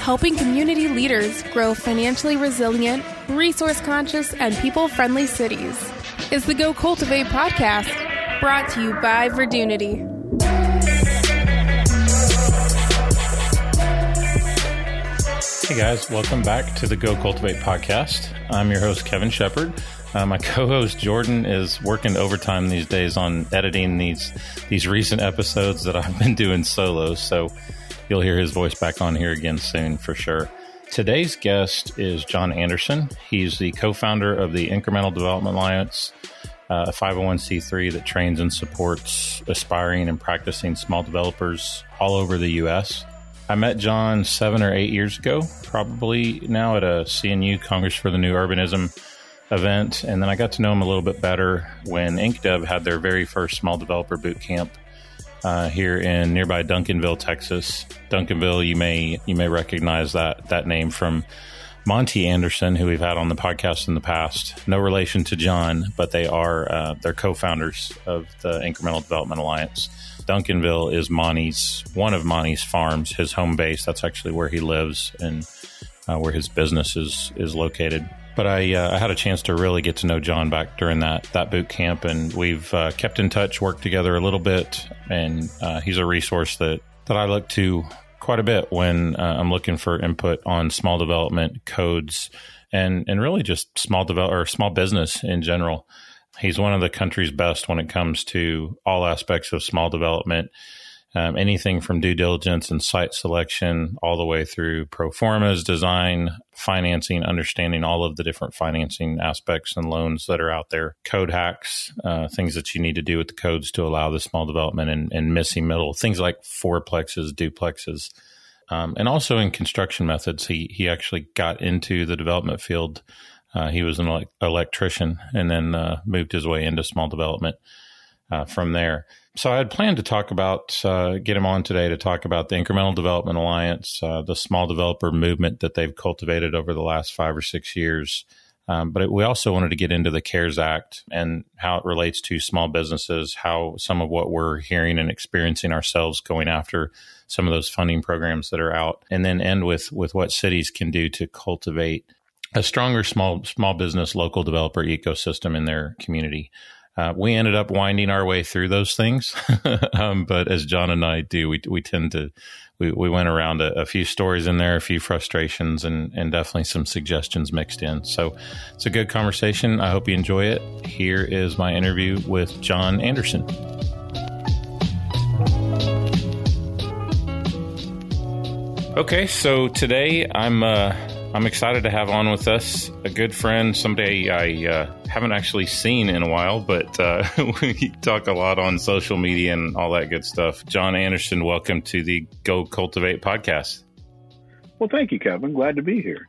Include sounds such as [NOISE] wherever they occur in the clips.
helping community leaders grow financially resilient, resource conscious, and people friendly cities. Is the Go Cultivate podcast brought to you by Verdunity. Hey guys, welcome back to the Go Cultivate podcast. I'm your host, Kevin Shepherd. Uh, my [LAUGHS] co-host Jordan is working overtime these days on editing these these recent episodes that I've been doing solo. So you'll hear his voice back on here again soon for sure. Today's guest is John Anderson. He's the co-founder of the Incremental Development Alliance, uh, a 501c3 that trains and supports aspiring and practicing small developers all over the U.S. I met John seven or eight years ago, probably now at a CNU Congress for the New Urbanism event. And then I got to know him a little bit better when IncDev had their very first small developer boot camp uh, here in nearby Duncanville, Texas. Duncanville, you may you may recognize that that name from Monty Anderson, who we've had on the podcast in the past. No relation to John, but they are uh, they're co-founders of the Incremental Development Alliance. Duncanville is Monty's one of Monty's farms, his home base. That's actually where he lives and uh, where his business is is located but I, uh, I, had a chance to really get to know John back during that that boot camp, and we've uh, kept in touch, worked together a little bit, and uh, he's a resource that that I look to quite a bit when uh, I'm looking for input on small development codes and and really just small develop or small business in general. He's one of the country's best when it comes to all aspects of small development um, anything from due diligence and site selection all the way through pro formas, design, financing, understanding all of the different financing aspects and loans that are out there, code hacks, uh, things that you need to do with the codes to allow the small development and, and missing middle, things like fourplexes, duplexes. Um, and also in construction methods, he, he actually got into the development field. Uh, he was an ele- electrician and then uh, moved his way into small development uh, from there. So I had planned to talk about, uh, get him on today to talk about the Incremental Development Alliance, uh, the small developer movement that they've cultivated over the last five or six years. Um, but it, we also wanted to get into the CARES Act and how it relates to small businesses, how some of what we're hearing and experiencing ourselves going after some of those funding programs that are out, and then end with with what cities can do to cultivate a stronger small small business local developer ecosystem in their community. Uh, we ended up winding our way through those things, [LAUGHS] um, but as John and I do, we we tend to we, we went around a, a, few stories in there, a few frustrations, and and definitely some suggestions mixed in. So it's a good conversation. I hope you enjoy it. Here is my interview with John Anderson. Okay, so today I'm. Uh, I'm excited to have on with us a good friend, somebody I uh, haven't actually seen in a while, but uh, [LAUGHS] we talk a lot on social media and all that good stuff. John Anderson, welcome to the Go Cultivate podcast. Well, thank you, Kevin. Glad to be here.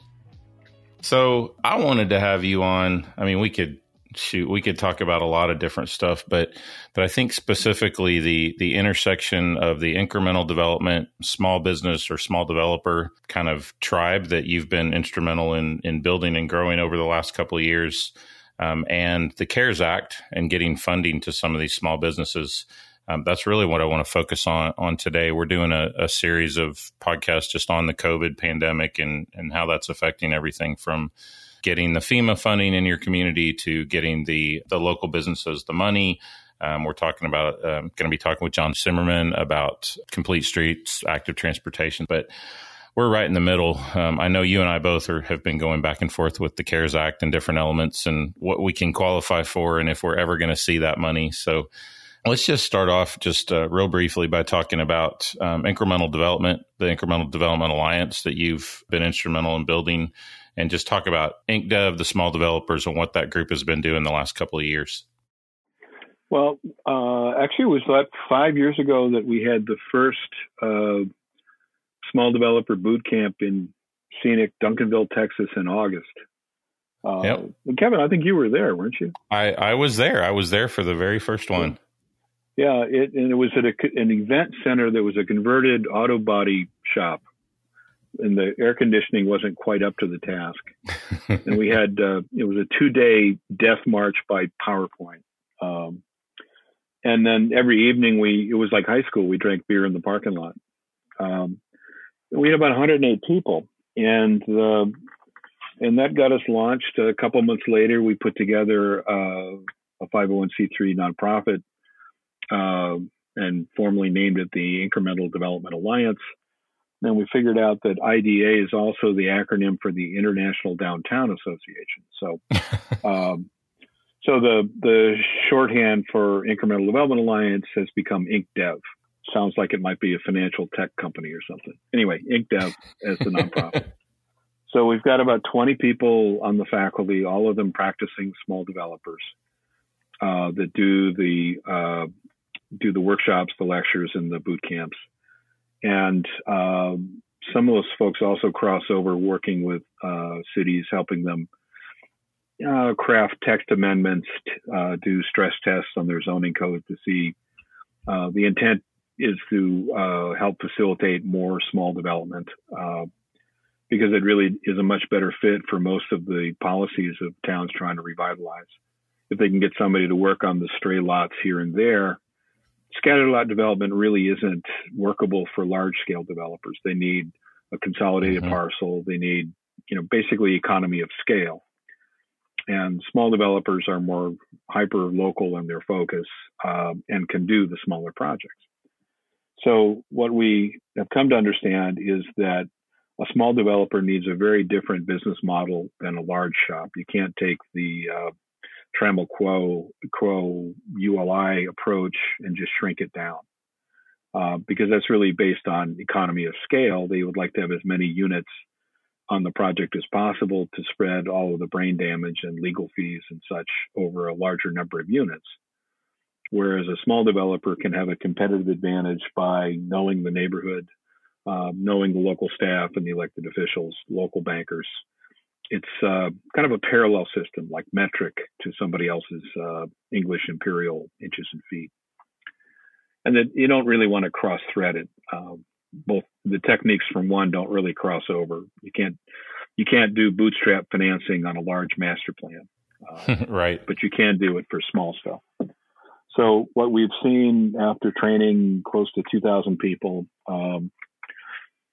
So I wanted to have you on. I mean, we could shoot, we could talk about a lot of different stuff, but but I think specifically the the intersection of the incremental development, small business or small developer kind of tribe that you've been instrumental in in building and growing over the last couple of years, um, and the CARES Act and getting funding to some of these small businesses. Um, that's really what I want to focus on on today. We're doing a, a, series of podcasts just on the COVID pandemic and and how that's affecting everything from getting the FEMA funding in your community to getting the the local businesses the money. Um, we're talking about um, going to be talking with John Zimmerman about complete streets, active transportation, but we're right in the middle. Um, I know you and I both are, have been going back and forth with the CARES Act and different elements and what we can qualify for and if we're ever going to see that money. So let's just start off just uh, real briefly by talking about um, incremental development, the Incremental Development Alliance that you've been instrumental in building and just talk about IncDev, the small developers, and what that group has been doing the last couple of years. Well, uh, actually, it was like five years ago that we had the first uh, small developer boot camp in scenic Duncanville, Texas, in August. Uh, yep. Kevin, I think you were there, weren't you? I, I was there. I was there for the very first one. Yeah, it, and it was at a, an event center that was a converted auto body shop and the air conditioning wasn't quite up to the task. [LAUGHS] and we had uh, it was a two day death march by PowerPoint. Um, and then every evening we it was like high school. We drank beer in the parking lot. Um, we had about 108 people, and the and that got us launched. A couple months later, we put together uh, a 501c3 nonprofit uh, and formally named it the Incremental Development Alliance. Then we figured out that IDA is also the acronym for the International Downtown Association. So, [LAUGHS] um, so the the shorthand for Incremental Development Alliance has become IncDev. Sounds like it might be a financial tech company or something. Anyway, IncDev as the nonprofit. [LAUGHS] so we've got about 20 people on the faculty, all of them practicing small developers uh, that do the uh, do the workshops, the lectures, and the boot camps. And um, some of those folks also cross over working with uh, cities, helping them uh, craft text amendments, uh, do stress tests on their zoning code to see. Uh, the intent is to uh, help facilitate more small development uh, because it really is a much better fit for most of the policies of towns trying to revitalize. If they can get somebody to work on the stray lots here and there, scattered lot development really isn't workable for large scale developers. They need a consolidated mm-hmm. parcel. They need, you know, basically economy of scale. And small developers are more hyper local in their focus uh, and can do the smaller projects. So what we have come to understand is that a small developer needs a very different business model than a large shop. You can't take the uh, Trammell quo Crow ULI approach and just shrink it down. Uh, because that's really based on economy of scale. They would like to have as many units on the project as possible to spread all of the brain damage and legal fees and such over a larger number of units. Whereas a small developer can have a competitive advantage by knowing the neighborhood, uh, knowing the local staff and the elected officials, local bankers, it's uh, kind of a parallel system, like metric to somebody else's uh, English imperial inches and feet. And that you don't really want to cross thread it. Um, both the techniques from one don't really cross over. You can't you can't do bootstrap financing on a large master plan, uh, [LAUGHS] right? But you can do it for small stuff. So what we've seen after training close to 2,000 people, um,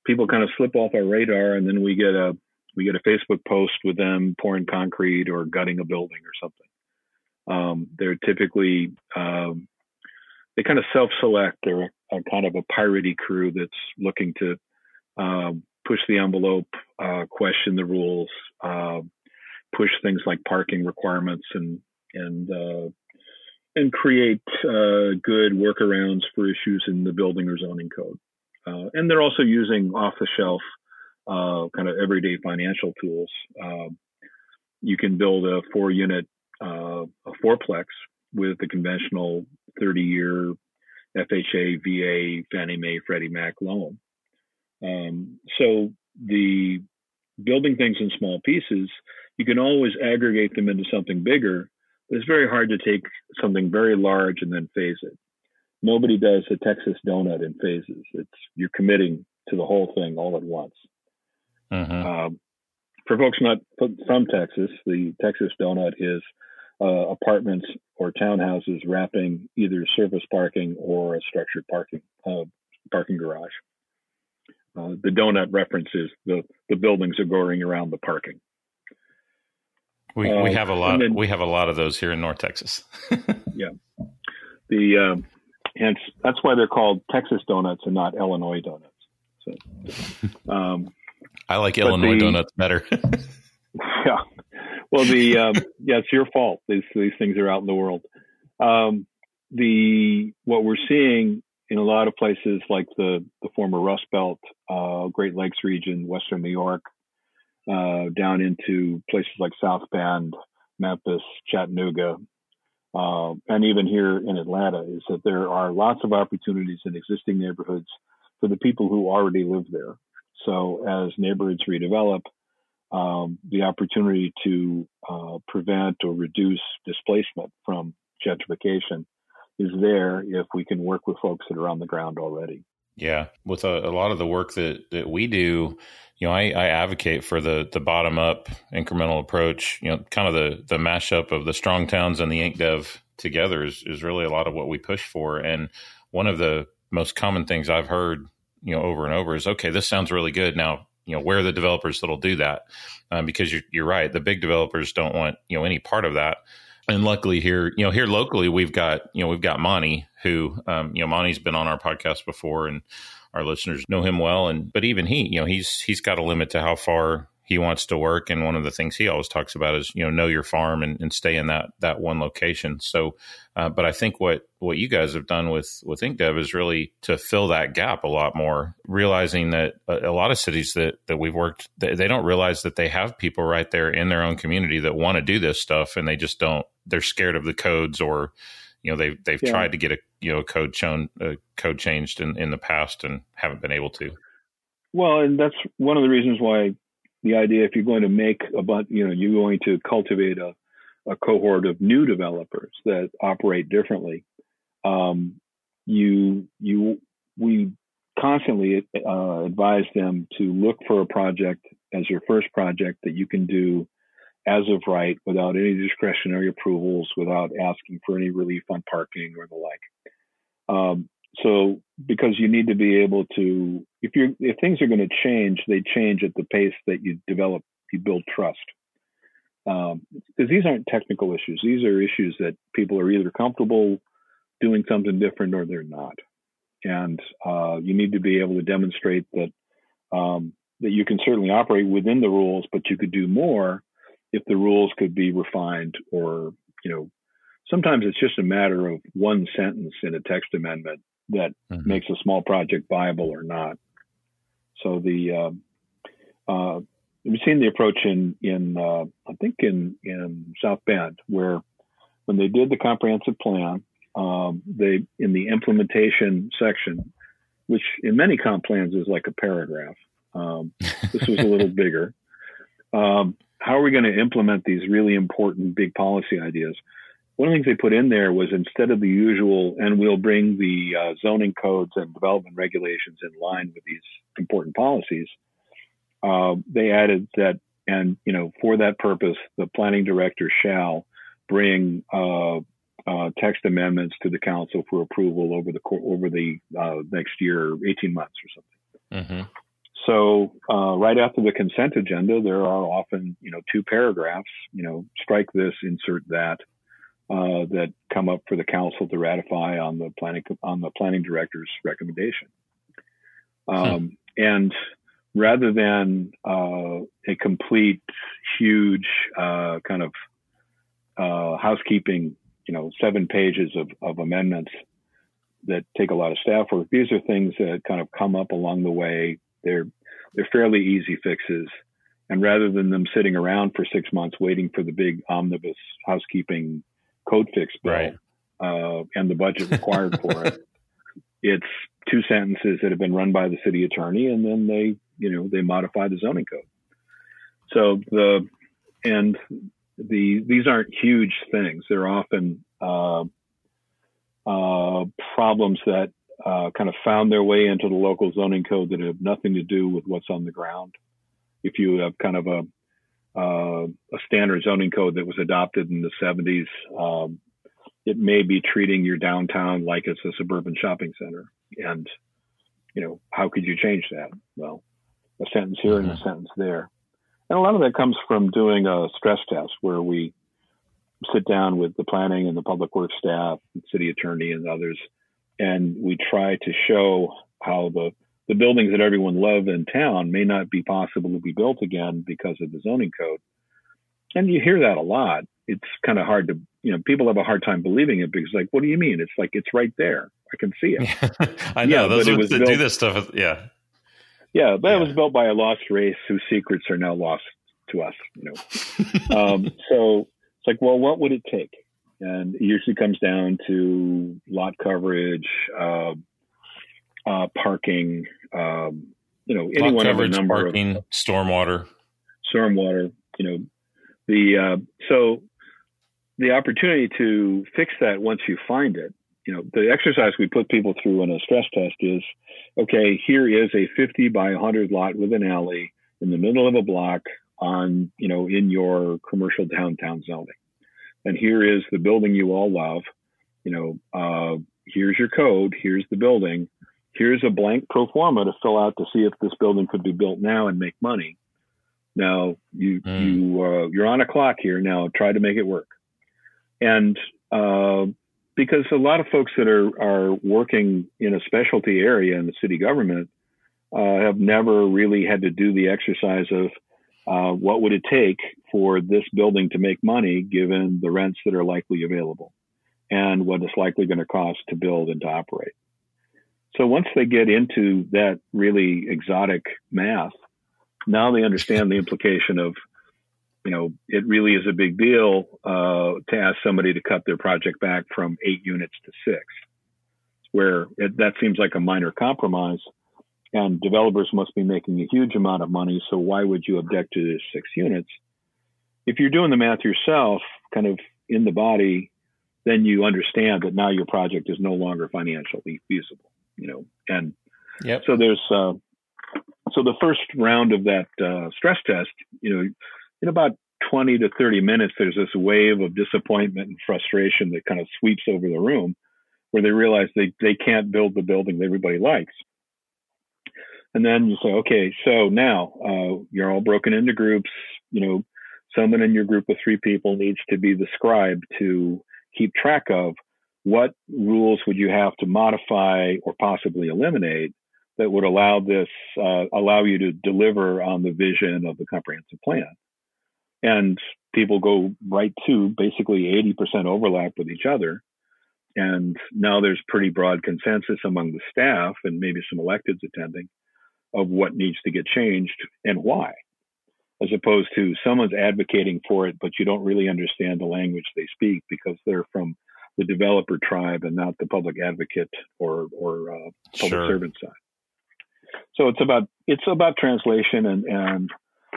people kind of slip off our radar, and then we get a we get a Facebook post with them pouring concrete or gutting a building or something. Um, they're typically um, they kind of self-select. They're a, kind of a piratey crew that's looking to um, push the envelope, uh, question the rules, uh, push things like parking requirements, and and uh, and create uh, good workarounds for issues in the building or zoning code. Uh, and they're also using off-the-shelf uh, kind of everyday financial tools. Um, you can build a four unit, uh, a fourplex with the conventional 30 year FHA, VA, Fannie Mae, Freddie Mac loan. Um, so the building things in small pieces, you can always aggregate them into something bigger, but it's very hard to take something very large and then phase it. Nobody does a Texas donut in phases. It's you're committing to the whole thing all at once. Mm-hmm. Um, for folks not from Texas, the Texas Donut is uh, apartments or townhouses wrapping either surface parking or a structured parking uh, parking garage. Uh, the donut references the the buildings are going around the parking. We we uh, have a lot. Then, we have a lot of those here in North Texas. [LAUGHS] yeah, the um, hence that's why they're called Texas donuts and not Illinois donuts. So, um, I like Illinois the, donuts better. [LAUGHS] [LAUGHS] yeah. Well, the um, yeah, it's your fault. These these things are out in the world. Um, the what we're seeing in a lot of places like the the former Rust Belt, uh, Great Lakes region, Western New York, uh, down into places like South Bend, Memphis, Chattanooga, uh, and even here in Atlanta, is that there are lots of opportunities in existing neighborhoods for the people who already live there. So as neighborhoods redevelop, um, the opportunity to uh, prevent or reduce displacement from gentrification is there if we can work with folks that are on the ground already. Yeah, with a, a lot of the work that that we do, you know, I, I, advocate for the the bottom up incremental approach. You know, kind of the the mashup of the strong towns and the IncDev together is is really a lot of what we push for. And one of the most common things I've heard you know over and over is okay. This sounds really good. Now you know where are the developers that'll do that um, because you're, you're right. The big developers don't want you know any part of that. And luckily here, you know, here locally, we've got you know we've got Monty, who um, you know Monty's been on our podcast before, and our listeners know him well. And but even he, you know, he's he's got a limit to how far he wants to work. And one of the things he always talks about is, you know, know your farm and, and stay in that, that one location. So, uh, but I think what, what you guys have done with, with IncDev is really to fill that gap a lot more, realizing that a, a lot of cities that, that we've worked, they, they, don't realize that they have people right there in their own community that want to do this stuff and they just don't, they're scared of the codes or, you know, they've they've yeah. tried to get a, you know, a code shown, a code changed in, in the past and haven't been able to. Well, and that's one of the reasons why the idea if you're going to make a bunch, you know, you're going to cultivate a, a cohort of new developers that operate differently. Um, you you we constantly uh, advise them to look for a project as your first project that you can do as of right without any discretionary approvals, without asking for any relief on parking or the like. Um, so because you need to be able to, if you're if things are going to change, they change at the pace that you develop, you build trust. Because um, these aren't technical issues; these are issues that people are either comfortable doing something different or they're not. And uh, you need to be able to demonstrate that um, that you can certainly operate within the rules, but you could do more if the rules could be refined or you know sometimes it's just a matter of one sentence in a text amendment that mm-hmm. makes a small project viable or not. So the uh, uh, we've seen the approach in in uh, I think in in South Bend where when they did the comprehensive plan, um, they in the implementation section, which in many comp plans is like a paragraph. Um, this was a little [LAUGHS] bigger. Um, how are we going to implement these really important big policy ideas? One of the things they put in there was instead of the usual, and we'll bring the uh, zoning codes and development regulations in line with these important policies, uh, they added that, and you know, for that purpose, the planning director shall bring uh, uh text amendments to the council for approval over the over the uh, next year, 18 months or something. Mm-hmm. So uh, right after the consent agenda, there are often you know two paragraphs. You know, strike this, insert that uh, that come up for the council to ratify on the planning on the planning director's recommendation. Hmm. Um, hmm. And rather than uh, a complete, huge uh, kind of uh, housekeeping, you know, seven pages of, of amendments that take a lot of staff work, these are things that kind of come up along the way. They're they're fairly easy fixes. And rather than them sitting around for six months waiting for the big omnibus housekeeping code fix bill right. uh, and the budget required for it. [LAUGHS] It's two sentences that have been run by the city attorney, and then they, you know, they modify the zoning code. So the and the these aren't huge things. They're often uh, uh, problems that uh, kind of found their way into the local zoning code that have nothing to do with what's on the ground. If you have kind of a uh, a standard zoning code that was adopted in the 70s. Um, it may be treating your downtown like it's a suburban shopping center. And, you know, how could you change that? Well, a sentence here mm-hmm. and a mm-hmm. sentence there. And a lot of that comes from doing a stress test where we sit down with the planning and the public works staff, city attorney, and others, and we try to show how the the buildings that everyone loved in town may not be possible to be built again because of the zoning code. And you hear that a lot. It's kind of hard to, you know, people have a hard time believing it because, like, what do you mean? It's like it's right there. I can see it. [LAUGHS] I know yeah, those ones that built, do this stuff. Yeah, yeah, but yeah. it was built by a lost race whose secrets are now lost to us. You know, um, [LAUGHS] so it's like, well, what would it take? And it usually comes down to lot coverage, uh, uh, parking, um, you know, any one of a number parking, of stormwater, stormwater. You know, the uh, so the opportunity to fix that once you find it. You know, the exercise we put people through in a stress test is, okay, here is a 50 by 100 lot with an alley in the middle of a block on, you know, in your commercial downtown zoning. And here is the building you all love. You know, uh, here's your code. Here's the building here's a blank pro forma to fill out to see if this building could be built now and make money. Now you mm. you uh, you're on a clock here. Now try to make it work. And uh, because a lot of folks that are are working in a specialty area in the city government uh, have never really had to do the exercise of uh, what would it take for this building to make money given the rents that are likely available and what it's likely going to cost to build and to operate. So once they get into that really exotic math, now they understand the implication of, you know, it really is a big deal uh, to ask somebody to cut their project back from eight units to six, where it, that seems like a minor compromise. And developers must be making a huge amount of money. So why would you object to this six units? If you're doing the math yourself, kind of in the body, then you understand that now your project is no longer financially feasible you know, and yep. so there's, uh, so the first round of that uh, stress test, you know, in about 20 to 30 minutes, there's this wave of disappointment and frustration that kind of sweeps over the room where they realize they, they can't build the building that everybody likes. And then you say, okay, so now uh, you're all broken into groups. You know, someone in your group of three people needs to be the scribe to keep track of what rules would you have to modify or possibly eliminate that would allow this uh, allow you to deliver on the vision of the comprehensive plan? And people go right to basically 80% overlap with each other. And now there's pretty broad consensus among the staff and maybe some electeds attending of what needs to get changed and why as opposed to someone's advocating for it but you don't really understand the language they speak because they're from the developer tribe and not the public advocate or or uh, public sure. servant side. So it's about it's about translation and and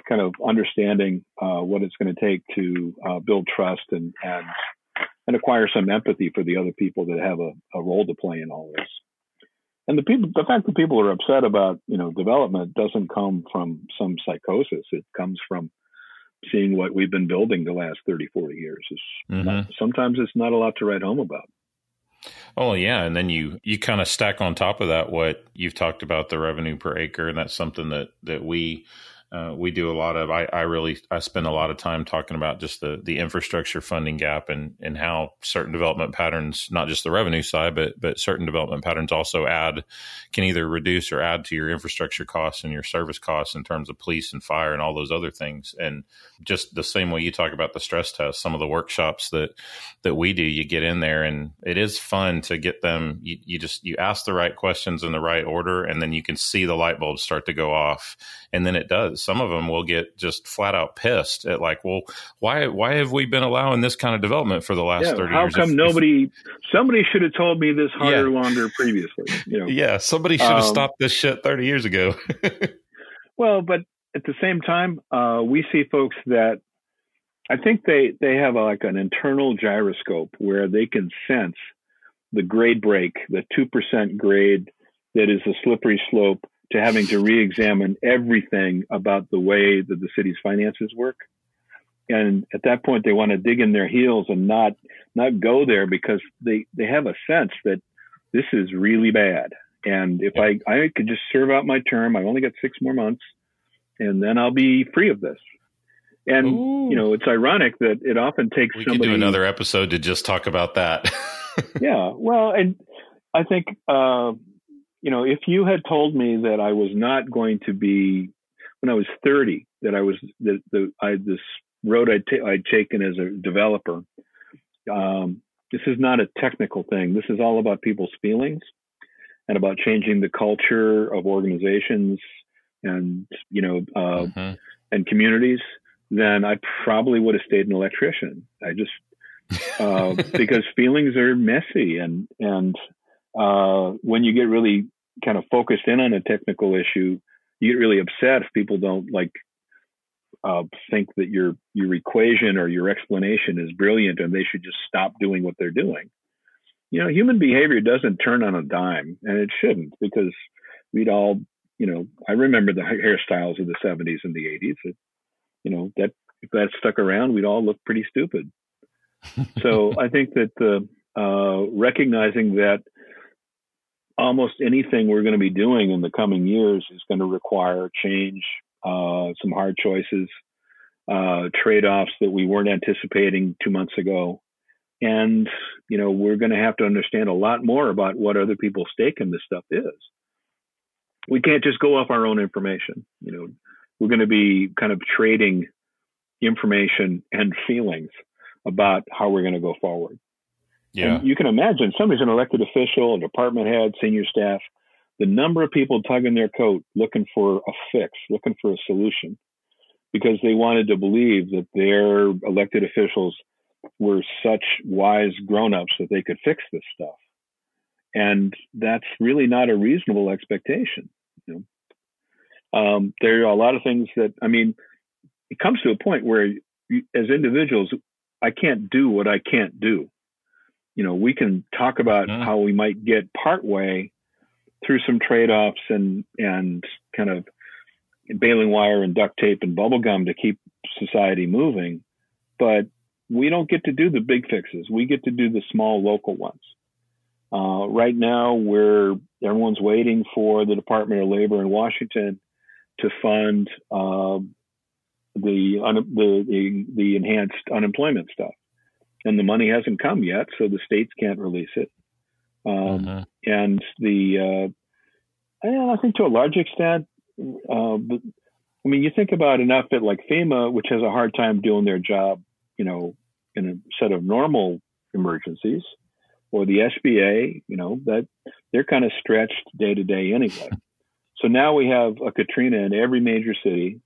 kind of understanding uh, what it's going to take to uh, build trust and and and acquire some empathy for the other people that have a, a role to play in all this. And the people, the fact that people are upset about you know development doesn't come from some psychosis. It comes from seeing what we've been building the last 30, 40 years. Is mm-hmm. not, sometimes it's not a lot to write home about. Oh yeah, and then you you kind of stack on top of that what you've talked about the revenue per acre, and that's something that that we uh, we do a lot of. I, I really I spend a lot of time talking about just the the infrastructure funding gap and and how certain development patterns, not just the revenue side, but but certain development patterns also add can either reduce or add to your infrastructure costs and your service costs in terms of police and fire and all those other things. And just the same way you talk about the stress test, some of the workshops that that we do, you get in there and it is fun to get them. You, you just you ask the right questions in the right order, and then you can see the light bulbs start to go off, and then it does some of them will get just flat out pissed at like, well, why why have we been allowing this kind of development for the last yeah, thirty how years? How come if, nobody if, somebody should have told me this harder yeah. longer previously? You know? Yeah, somebody should have um, stopped this shit thirty years ago. [LAUGHS] well, but at the same time, uh, we see folks that I think they they have a, like an internal gyroscope where they can sense the grade break, the two percent grade that is a slippery slope to having to re-examine everything about the way that the city's finances work. And at that point, they want to dig in their heels and not not go there because they they have a sense that this is really bad. And if I I could just serve out my term, I only got six more months, and then I'll be free of this. And Ooh. you know, it's ironic that it often takes we somebody could do another episode to just talk about that. [LAUGHS] yeah, well, and I think uh, you know, if you had told me that I was not going to be when I was 30, that I was that the I this road I'd, t- I'd taken as a developer. Um, this is not a technical thing. This is all about people's feelings and about changing the culture of organizations and you know uh, mm-hmm. and communities. Then I probably would have stayed an electrician. I just uh, [LAUGHS] because feelings are messy and and uh, when you get really kind of focused in on a technical issue, you get really upset if people don't like uh, think that your your equation or your explanation is brilliant and they should just stop doing what they're doing. You know, human behavior doesn't turn on a dime, and it shouldn't because we'd all, you know, I remember the hairstyles of the 70s and the 80s. It, you know, that if that stuck around, we'd all look pretty stupid. so I think that the uh, recognizing that almost anything we're going to be doing in the coming years is going to require change, uh, some hard choices, uh, trade offs that we weren't anticipating two months ago. And, you know, we're going to have to understand a lot more about what other people's stake in this stuff is. We can't just go off our own information. You know, we're going to be kind of trading information and feelings about how we're going to go forward. Yeah. And you can imagine somebody's an elected official, a department head, senior staff, the number of people tugging their coat looking for a fix, looking for a solution, because they wanted to believe that their elected officials were such wise grown-ups that they could fix this stuff. And that's really not a reasonable expectation. You know? um, there are a lot of things that, I mean, it comes to a point where you, as individuals, I can't do what I can't do you know, we can talk about mm-hmm. how we might get partway through some trade-offs and and kind of baling wire and duct tape and bubble gum to keep society moving, but we don't get to do the big fixes. We get to do the small local ones. Uh, right now, where everyone's waiting for the Department of Labor in Washington to fund uh, the, un- the, the the enhanced unemployment stuff and the money hasn't come yet, so the states can't release it. Um, uh-huh. And the, uh, I think to a large extent, uh, I mean, you think about an outfit like FEMA, which has a hard time doing their job, you know, in a set of normal emergencies, or the SBA, you know, that they're kind of stretched day to day anyway. [LAUGHS] so now we have a Katrina in every major city,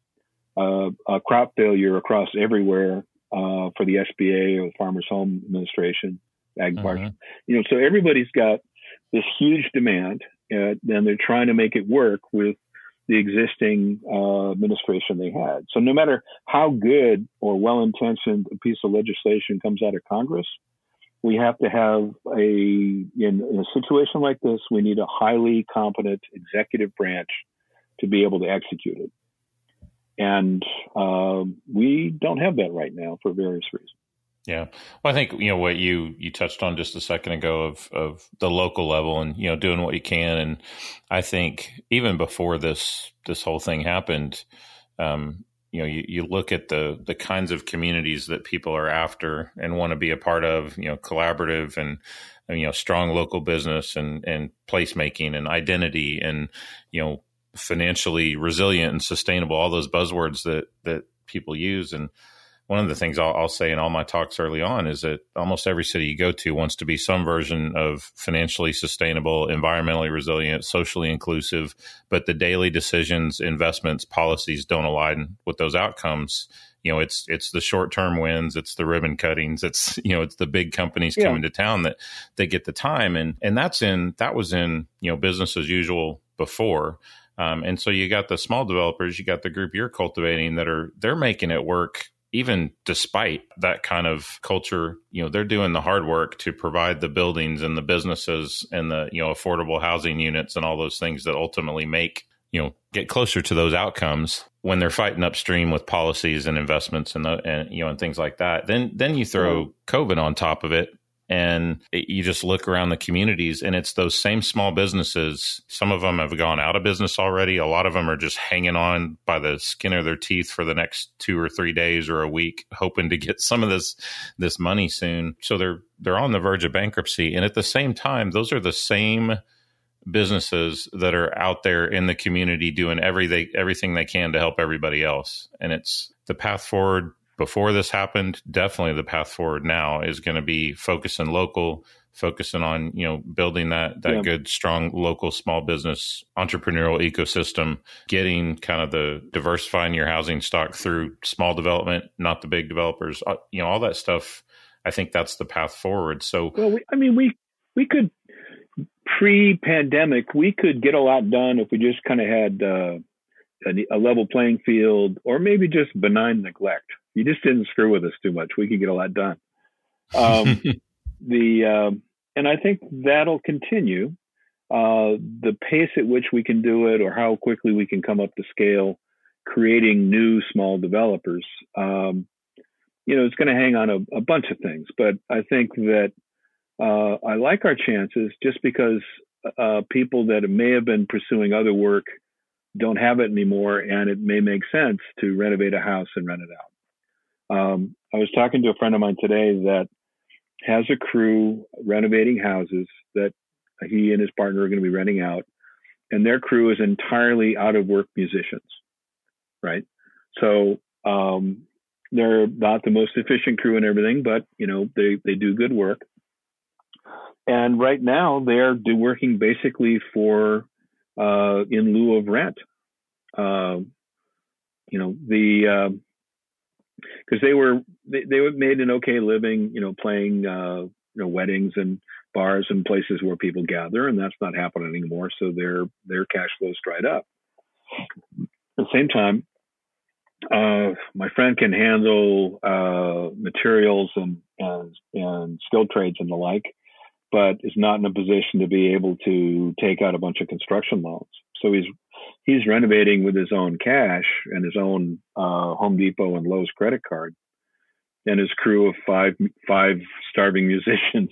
uh, a crop failure across everywhere, uh, for the SBA or the Farmers Home Administration, Ag uh-huh. You know, so everybody's got this huge demand, uh, and they're trying to make it work with the existing uh, administration they had. So no matter how good or well-intentioned a piece of legislation comes out of Congress, we have to have a in, in a situation like this, we need a highly competent executive branch to be able to execute it. And uh, we don't have that right now for various reasons. Yeah, well, I think you know what you you touched on just a second ago of of the local level and you know doing what you can, and I think even before this this whole thing happened, um, you know, you, you look at the the kinds of communities that people are after and want to be a part of, you know, collaborative and you know strong local business and and placemaking and identity and you know financially resilient and sustainable, all those buzzwords that that people use. And one of the things I'll, I'll, say in all my talks early on is that almost every city you go to wants to be some version of financially sustainable, environmentally resilient, socially inclusive, but the daily decisions, investments, policies don't align with those outcomes. You know, it's it's the short term wins, it's the ribbon cuttings, it's you know, it's the big companies yeah. coming to town that they get the time, and and that's in that was in you know business as usual before. Um, and so you got the small developers, you got the group you're cultivating that are they're making it work even despite that kind of culture, you know, they're doing the hard work to provide the buildings and the businesses and the, you know, affordable housing units and all those things that ultimately make, you know, get closer to those outcomes when they're fighting upstream with policies and investments and, the, and you know, and things like that. Then, then you throw COVID on top of it and it, you just look around the communities and it's those same small businesses. Some of them have gone out of business already. A lot of them are just hanging on by the skin of their teeth for the next two or three days or a week hoping to get [LAUGHS] some of this this money soon. So they're they're on the verge of bankruptcy. And at the same time those are the same businesses that are out there in the community doing everything everything they can to help everybody else. And it's the path forward before this happened, definitely the path forward now is going to be focusing local, focusing on you know building that that yeah. good strong local small business entrepreneurial ecosystem getting kind of the diversifying your housing stock through small development not the big developers uh, you know all that stuff. I think that's the path forward. So well we, i mean we we could pre-pandemic we could get a lot done if we just kind of had uh, a, a level playing field or maybe just benign neglect you just didn't screw with us too much. We could get a lot done. Um, [LAUGHS] the um, and I think that'll continue. Uh, the pace at which we can do it, or how quickly we can come up to scale, creating new small developers, um, you know, it's going to hang on a, a, bunch of things. But I think that uh, I like our chances just because uh, people that may have been pursuing other work don't have it anymore, and it may make sense to renovate a house and rent it out. Um, I was talking to a friend of mine today that has a crew renovating houses that he and his partner are going to be renting out, and their crew is entirely out of work musicians, right? So um, they're not the most efficient crew and everything, but you know they they do good work. And right now they're do working basically for uh, in lieu of rent. Uh, you know the because they were they, they made an okay living, you know, playing uh, you know weddings and bars and places where people gather, and that's not happening anymore. So their their cash flows dried up. At the same time, uh, my friend can handle uh, materials and, and and skilled trades and the like, but is not in a position to be able to take out a bunch of construction loans. So he's he's renovating with his own cash and his own uh, Home Depot and Lowe's credit card, and his crew of five five starving [LAUGHS] musicians.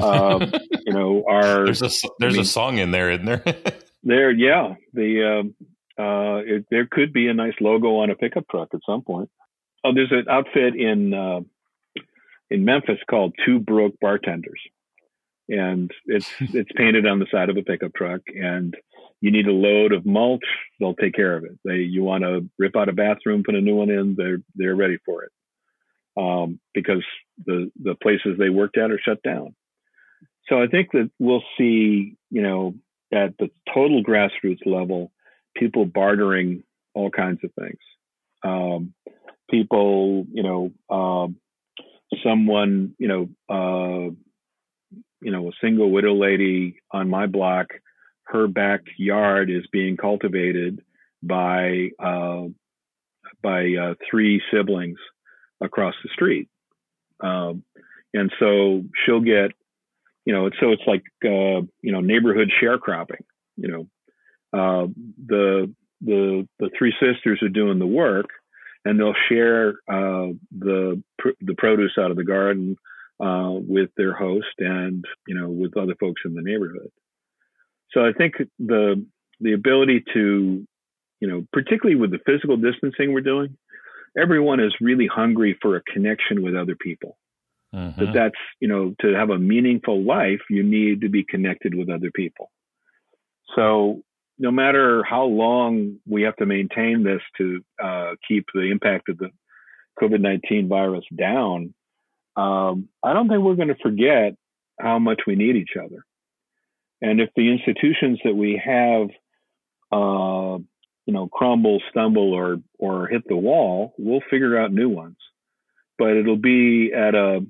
Um, you know, are there's a there's I mean, a song in there, isn't there? [LAUGHS] there, yeah. The um, uh, it, there could be a nice logo on a pickup truck at some point. Oh, there's an outfit in uh, in Memphis called Two Broke Bartenders, and it's it's painted on the side of a pickup truck. And you need a load of mulch, they'll take care of it. They you want to rip out a bathroom, put a new one in, they're they're ready for it. Um, because the the places they worked at are shut down. So I think that we'll see, you know, at the total grassroots level, people bartering all kinds of things. Um, people, you know, um, someone, you know, uh, you know, a single widow lady on my block, her backyard is being cultivated by uh, by uh, three siblings across the street, um, and so she'll get, you know, so it's like uh, you know neighborhood sharecropping. You know, uh, the the the three sisters are doing the work, and they'll share uh, the the produce out of the garden uh, with their host and you know with other folks in the neighborhood. So I think the the ability to you know particularly with the physical distancing we're doing, everyone is really hungry for a connection with other people. Mm-hmm. That that's you know to have a meaningful life, you need to be connected with other people. So no matter how long we have to maintain this to uh, keep the impact of the COVID 19 virus down, um, I don't think we're going to forget how much we need each other. And if the institutions that we have, uh, you know, crumble, stumble, or or hit the wall, we'll figure out new ones. But it'll be at a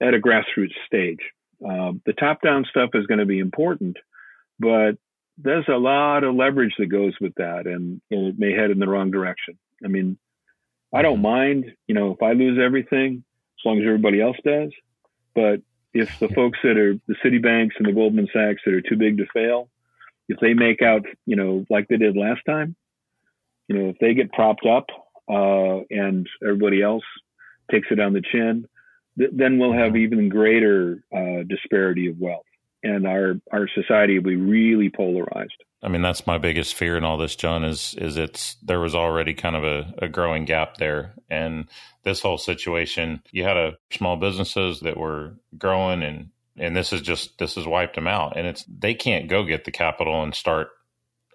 at a grassroots stage. Uh, the top down stuff is going to be important, but there's a lot of leverage that goes with that, and, and it may head in the wrong direction. I mean, I don't mm-hmm. mind, you know, if I lose everything, as long as everybody else does. But if the folks that are the Citibanks and the Goldman Sachs that are too big to fail, if they make out, you know, like they did last time, you know, if they get propped up uh, and everybody else takes it on the chin, th- then we'll have even greater uh, disparity of wealth and our our society will be really polarized. I mean, that's my biggest fear in all this, John. Is is it's there was already kind of a, a growing gap there, and this whole situation, you had a small businesses that were growing, and and this is just this has wiped them out, and it's they can't go get the capital and start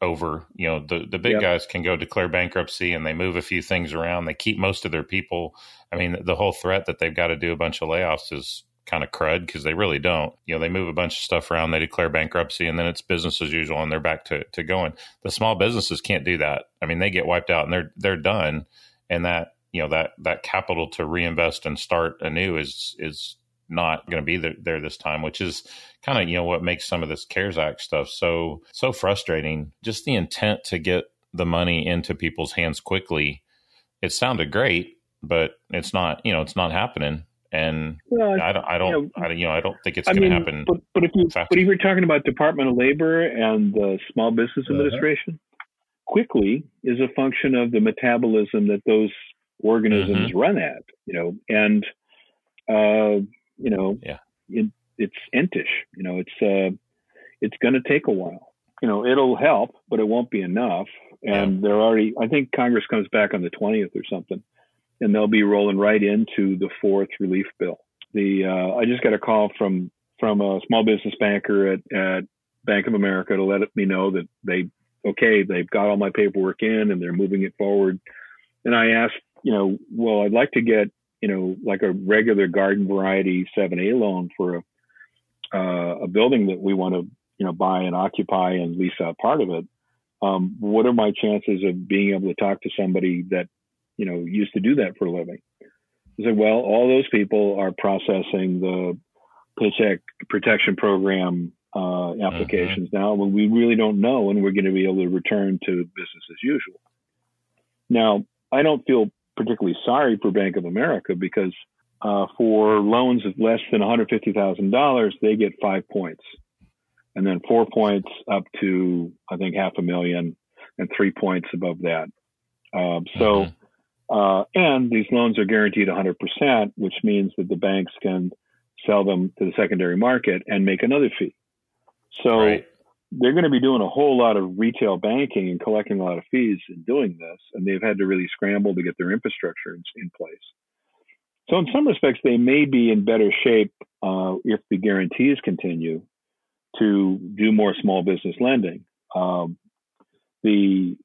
over. You know, the the big yep. guys can go declare bankruptcy and they move a few things around. They keep most of their people. I mean, the whole threat that they've got to do a bunch of layoffs is kind of crud because they really don't. You know, they move a bunch of stuff around, they declare bankruptcy, and then it's business as usual, and they're back to, to going. The small businesses can't do that. I mean, they get wiped out and they're they're done, and that you know that that capital to reinvest and start anew is is not going to be there, there this time, which is kind of you know what makes some of this CARES Act stuff so so frustrating. Just the intent to get the money into people's hands quickly. It sounded great, but it's not. You know, it's not happening and well, I don't, I don't, you know, I, you know, I don't think it's going to happen. But, but if you, fast. but if you're talking about Department of Labor and the Small Business uh-huh. Administration, quickly is a function of the metabolism that those organisms mm-hmm. run at, you know, and uh, you know, yeah, it, it's entish, you know, it's uh, it's going to take a while. You know, it'll help, but it won't be enough. And yeah. they're already, I think Congress comes back on the 20th or something, and they'll be rolling right into the fourth relief bill. The uh, I just got a call from from a small business banker at, at Bank of America to let me know that they okay they've got all my paperwork in and they're moving it forward. And I asked, you know, well, I'd like to get you know like a regular garden variety 7A loan for a uh, a building that we want to you know buy and occupy and lease out part of it. Um, what are my chances of being able to talk to somebody that you know used to do that for a living? I said, well, all those people are processing the Paycheck Protection Program uh, applications mm-hmm. now when we really don't know when we're going to be able to return to business as usual. Now, I don't feel particularly sorry for Bank of America because uh, for loans of less than $150,000, they get five points, and then four points up to I think half a million, and three points above that. Um, so, mm-hmm. Uh, and these loans are guaranteed 100%, which means that the banks can sell them to the secondary market and make another fee. So right. they're going to be doing a whole lot of retail banking and collecting a lot of fees in doing this, and they've had to really scramble to get their infrastructure in, in place. So in some respects, they may be in better shape uh, if the guarantees continue to do more small business lending. Um, the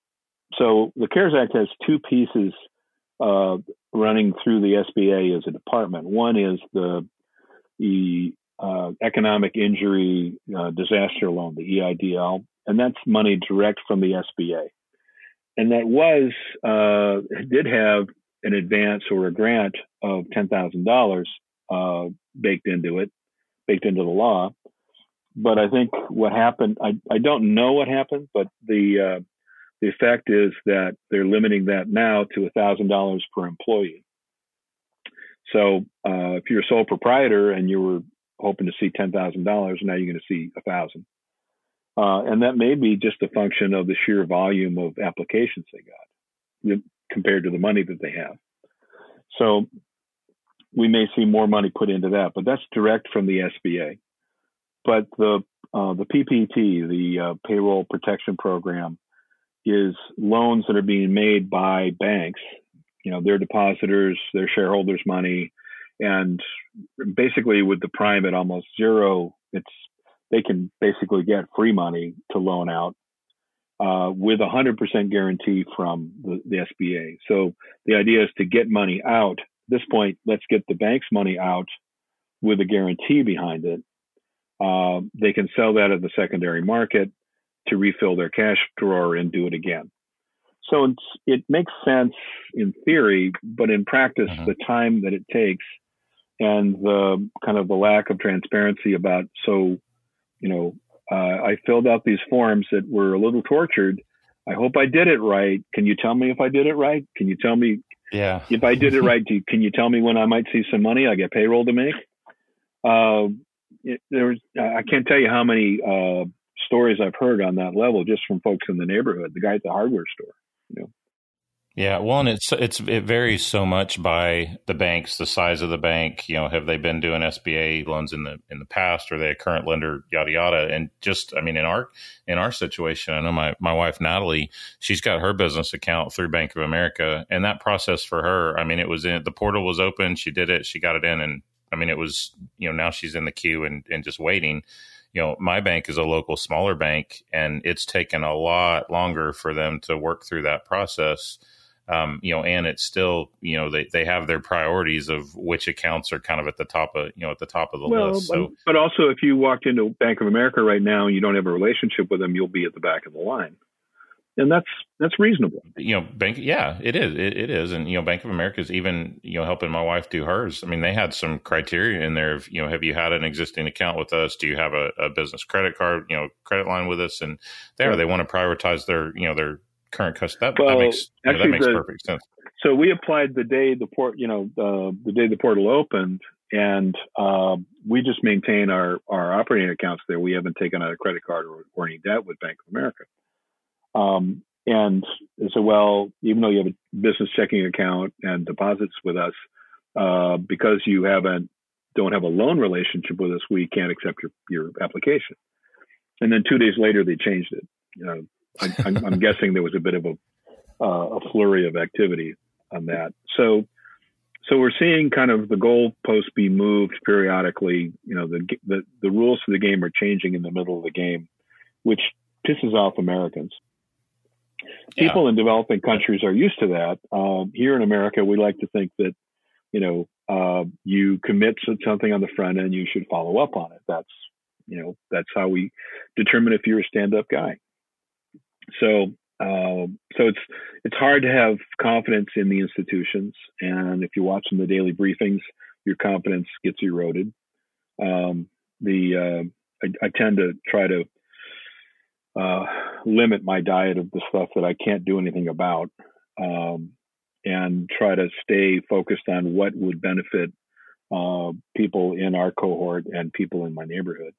so the CARES Act has two pieces uh, running through the SBA as a department. One is the the uh, economic injury uh, disaster loan, the EIDL, and that's money direct from the SBA. And that was uh, did have an advance or a grant of ten thousand uh, dollars baked into it, baked into the law. But I think what happened, I, I don't know what happened, but the uh, the effect is that they're limiting that now to thousand dollars per employee. So uh, if you're a sole proprietor and you were hoping to see ten thousand dollars, now you're going to see a thousand. Uh, and that may be just a function of the sheer volume of applications they got compared to the money that they have. So we may see more money put into that, but that's direct from the SBA. But the uh, the PPP, the uh, Payroll Protection Program, is loans that are being made by banks you know their depositors, their shareholders' money, and basically with the prime at almost zero, it's they can basically get free money to loan out uh, with a hundred percent guarantee from the, the, SBA. So the idea is to get money out. At this point, let's get the bank's money out with a guarantee behind it. Uh, they can sell that at the secondary market to refill their cash drawer and do it again. So it makes sense in theory, but in practice, mm-hmm. the time that it takes and the kind of the lack of transparency about, so, you know, uh, I filled out these forms that were a little tortured. I hope I did it right. Can you tell me if I did it right? Can you tell me yeah. if I did it [LAUGHS] right? Do, can you tell me when I might see some money? I get payroll to make. Uh, it, there was, I can't tell you how many uh, stories I've heard on that level just from folks in the neighborhood. The guy at the hardware store you know. Yeah, well, and it's it's it varies so much by the banks, the size of the bank. You know, have they been doing SBA loans in the in the past? Are they a current lender? Yada yada. And just, I mean, in our in our situation, I know my my wife Natalie, she's got her business account through Bank of America, and that process for her, I mean, it was in the portal was open, she did it, she got it in, and I mean, it was you know now she's in the queue and and just waiting you know, my bank is a local smaller bank, and it's taken a lot longer for them to work through that process. Um, you know, and it's still, you know, they, they have their priorities of which accounts are kind of at the top of, you know, at the top of the well, list. So, but also if you walked into Bank of America right now and you don't have a relationship with them, you'll be at the back of the line and that's that's reasonable. You know, bank, yeah, it is, it, it is, and you know, Bank of America is even you know helping my wife do hers. I mean, they had some criteria in there. Of, you know, have you had an existing account with us? Do you have a, a business credit card? You know, credit line with us? And there, yeah. they want to prioritize their you know their current customer. That, well, that makes actually, know, that makes the, perfect sense. So we applied the day the port, you know, the the day the portal opened, and uh, we just maintain our our operating accounts there. We haven't taken out a credit card or, or any debt with Bank of America. Um, and so, well, even though you have a business checking account and deposits with us, uh, because you haven't don't have a loan relationship with us, we can't accept your, your application. and then two days later they changed it. Uh, I, am [LAUGHS] guessing there was a bit of a uh, a flurry of activity on that. So so we're seeing kind of the goalposts be moved periodically. You know, the, the the rules for the game are changing in the middle of the game, which pisses off Americans. Yeah. People in developing countries are used to that. Um, here in America, we like to think that you know uh, you commit something on the front end, you should follow up on it. That's you know that's how we determine if you're a stand-up guy. So um, so it's it's hard to have confidence in the institutions, and if you're watching the daily briefings, your confidence gets eroded. Um, the uh, I, I, tend to try to uh, limit my diet of the stuff that I can't do anything about, um, and try to stay focused on what would benefit uh, people in our cohort and people in my neighborhood.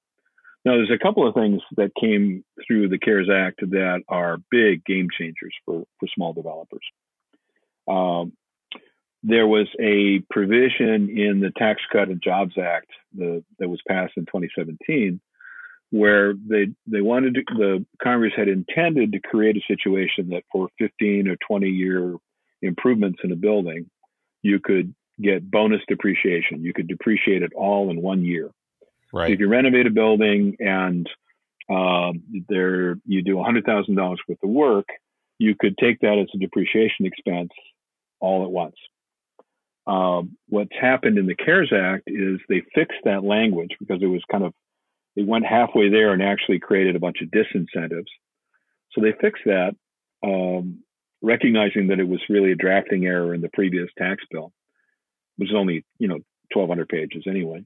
Now, there's a couple of things that came through the CARES Act that are big game changers for, for small developers. Um, there was a provision in the Tax Cut and Jobs Act the, that was passed in 2017 where they they wanted to, the Congress had intended to create a situation that for 15 or 20 year improvements in a building, you could get bonus depreciation. You could depreciate it all in one year. Right. So if you renovate a building and um, there you do $100,000 worth of work, you could take that as a depreciation expense all at once. Um, what's happened in the CARES Act is they fixed that language because it was kind of, it went halfway there and actually created a bunch of disincentives. So they fixed that, um, recognizing that it was really a drafting error in the previous tax bill, which is only, you know, 1,200 pages anyway.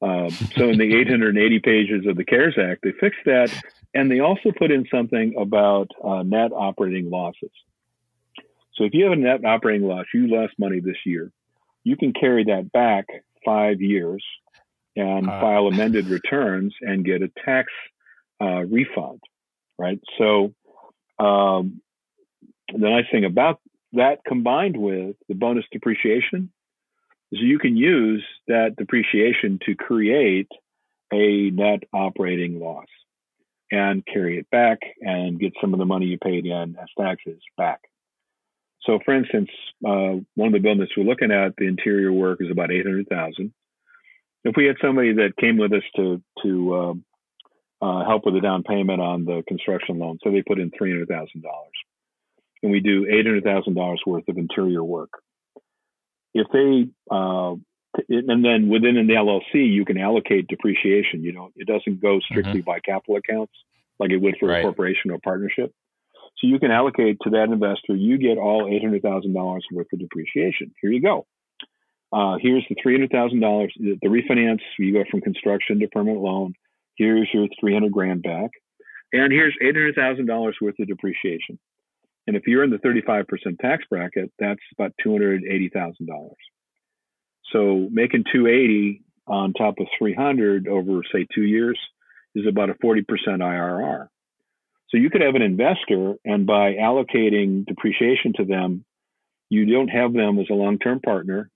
Um, so in the [LAUGHS] 880 pages of the CARES Act, they fixed that, and they also put in something about uh, net operating losses. So if you have a net operating loss, you lost money this year, you can carry that back five years and uh, file amended returns and get a tax uh, refund, right? So um, the nice thing about that combined with the bonus depreciation is you can use that depreciation to create a net operating loss and carry it back and get some of the money you paid in as taxes back. So, for instance, uh, one of the buildings we're looking at, the interior work is about eight hundred thousand. If we had somebody that came with us to to um, uh, help with the down payment on the construction loan, so they put in three hundred thousand dollars, and we do eight hundred thousand dollars worth of interior work if they uh, and then within an LLC, you can allocate depreciation. You know, it doesn't go strictly mm-hmm. by capital accounts like it would for right. a corporation or partnership. So you can allocate to that investor. You get all eight hundred thousand dollars worth of depreciation. Here you go. Uh, here's the three hundred thousand dollars. The refinance. You go from construction to permanent loan. Here's your three hundred grand back, and here's eight hundred thousand dollars worth of depreciation. And if you're in the 35% tax bracket, that's about $280,000. So making 280 on top of 300 over say 2 years is about a 40% IRR. So you could have an investor and by allocating depreciation to them, you don't have them as a long-term partner.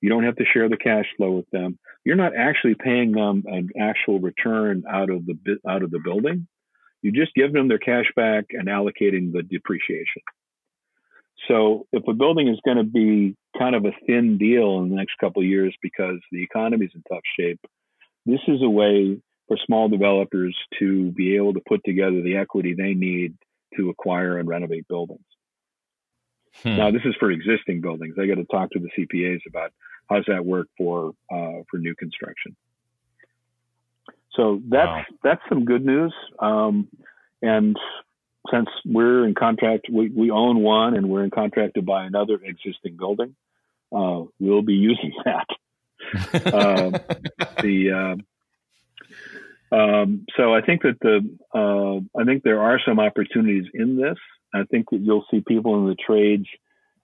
You don't have to share the cash flow with them. You're not actually paying them an actual return out of the out of the building. You just give them their cash back and allocating the depreciation. So if a building is going to be kind of a thin deal in the next couple of years because the economy is in tough shape, this is a way for small developers to be able to put together the equity they need to acquire and renovate buildings. Hmm. Now, this is for existing buildings. I got to talk to the CPAs about how does that work for uh, for new construction. So that's wow. that's some good news. Um, and since we're in contract, we, we own one and we're in contract to buy another existing building, uh, we'll be using [LAUGHS] that. uh, the uh, um, so I think that the uh, I think there are some opportunities in this. I think that you'll see people in the trades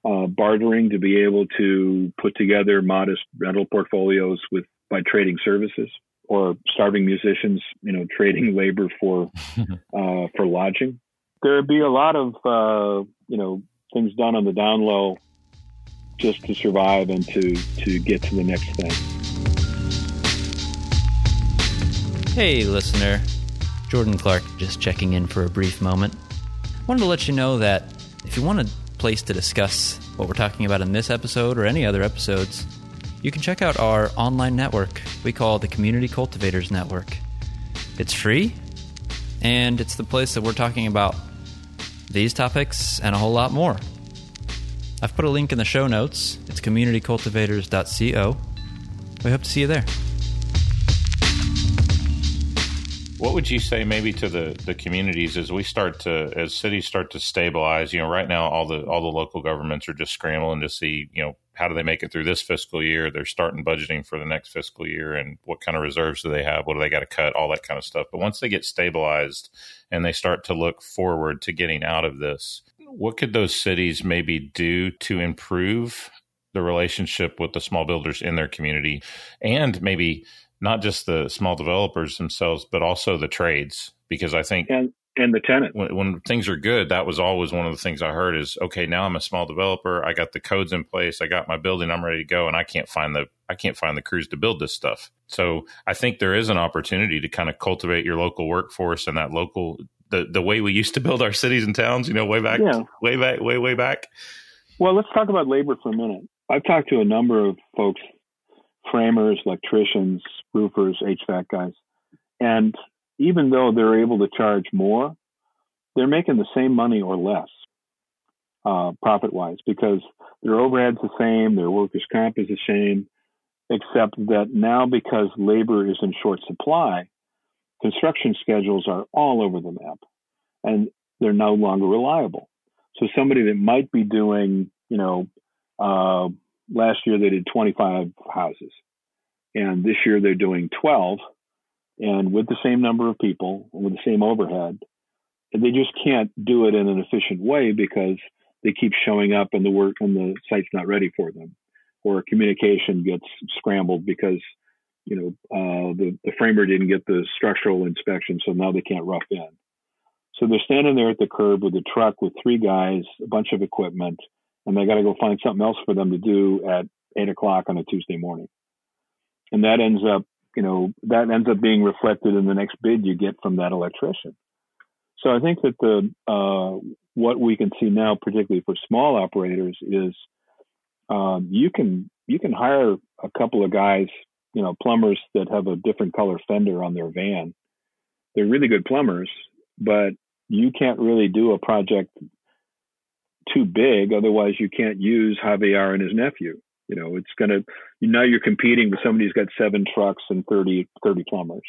uh, bartering to be able to put together modest rental portfolios with by trading services or starving musicians, you know, trading [LAUGHS] labor for [LAUGHS] uh, for lodging. There'd be a lot of uh, you know things done on the down low just to survive and to to get to the next thing. Hey, listener. Jordan Clark just checking in for a brief moment. Wanted to let you know that if you want a place to discuss what we're talking about in this episode or any other episodes, you can check out our online network we call the Community Cultivators Network. It's free, and it's the place that we're talking about these topics and a whole lot more. I've put a link in the show notes. It's communitycultivators.co. We hope to see you there. What would you say maybe to the, the communities as we start to as cities start to stabilize? You know, right now all the all the local governments are just scrambling to see, you know, how do they make it through this fiscal year? They're starting budgeting for the next fiscal year and what kind of reserves do they have? What do they got to cut? All that kind of stuff. But once they get stabilized and they start to look forward to getting out of this, what could those cities maybe do to improve the relationship with the small builders in their community and maybe not just the small developers themselves, but also the trades. Because I think and and the tenant when, when, things are good, that was always one of the things I heard is okay. Now I'm a small developer. I got the codes in place. I got my building. I'm ready to go, and I can't find the I can't find the crews to build this stuff. So I think there is an opportunity to kind of cultivate your local workforce and that local the the way we used to build our cities and towns. You know, way back, yeah. way back, way way back. Well, let's talk about labor for a minute. I've talked to a number of folks framers, electricians, roofers, HVAC guys. And even though they're able to charge more, they're making the same money or less uh, profit wise because their overhead's the same, their workers' comp is the same, except that now because labor is in short supply, construction schedules are all over the map and they're no longer reliable. So somebody that might be doing, you know, uh, last year they did 25 houses. And this year they're doing 12 and with the same number of people with the same overhead and they just can't do it in an efficient way because they keep showing up and the work and the site's not ready for them. Or communication gets scrambled because you know uh, the, the framer didn't get the structural inspection so now they can't rough in. So they're standing there at the curb with a truck with three guys a bunch of equipment and they got to go find something else for them to do at eight o'clock on a Tuesday morning. And that ends up, you know, that ends up being reflected in the next bid you get from that electrician. So I think that the uh, what we can see now, particularly for small operators, is um, you can you can hire a couple of guys, you know, plumbers that have a different color fender on their van. They're really good plumbers, but you can't really do a project too big. Otherwise, you can't use Javier and his nephew. You know, it's going to, now you're competing with somebody who's got seven trucks and 30, 30 plumbers.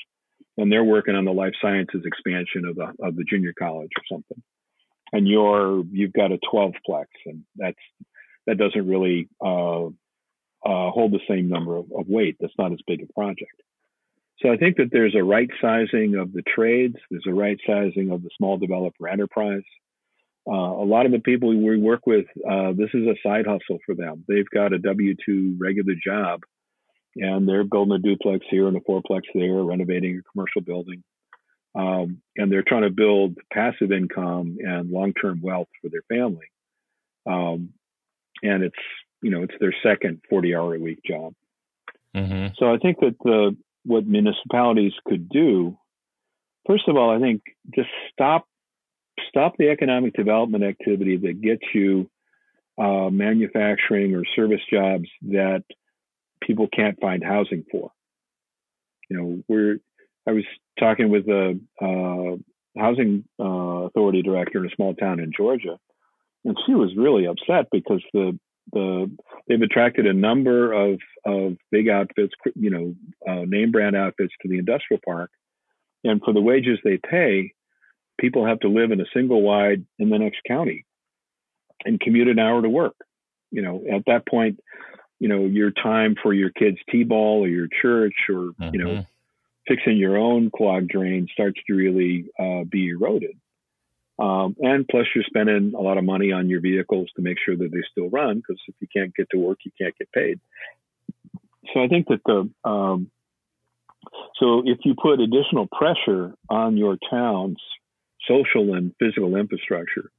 And they're working on the life sciences expansion of the, of the junior college or something. And you're, you've got a 12 plex and that's, that doesn't really, uh, uh, hold the same number of, of weight. That's not as big a project. So I think that there's a right sizing of the trades. There's a right sizing of the small developer enterprise. Uh, a lot of the people we work with, uh, this is a side hustle for them. They've got a W 2 regular job and they're building a duplex here and a fourplex there, renovating a commercial building. Um, and they're trying to build passive income and long term wealth for their family. Um, and it's, you know, it's their second 40 hour a week job. Mm-hmm. So I think that the, what municipalities could do, first of all, I think just stop stop the economic development activity that gets you uh, manufacturing or service jobs that people can't find housing for. You know, we're I was talking with a uh, housing uh, authority director in a small town in Georgia, and she was really upset because the the they've attracted a number of of big outfits, you know, uh, name brand outfits to the industrial park, and for the wages they pay, people have to live in a single wide in the next county and commute an hour to work. You know, at that point, you know, your time for your kids' t-ball or your church or, mm-hmm. you know, mm-hmm. fixing your own clogged drain starts to really uh, be eroded. Um, and plus, you're spending a lot of money on your vehicles to make sure that they still run because if you can't get to work, you can't get paid. So I think that the um, so if you put additional pressure on your towns social and physical infrastructure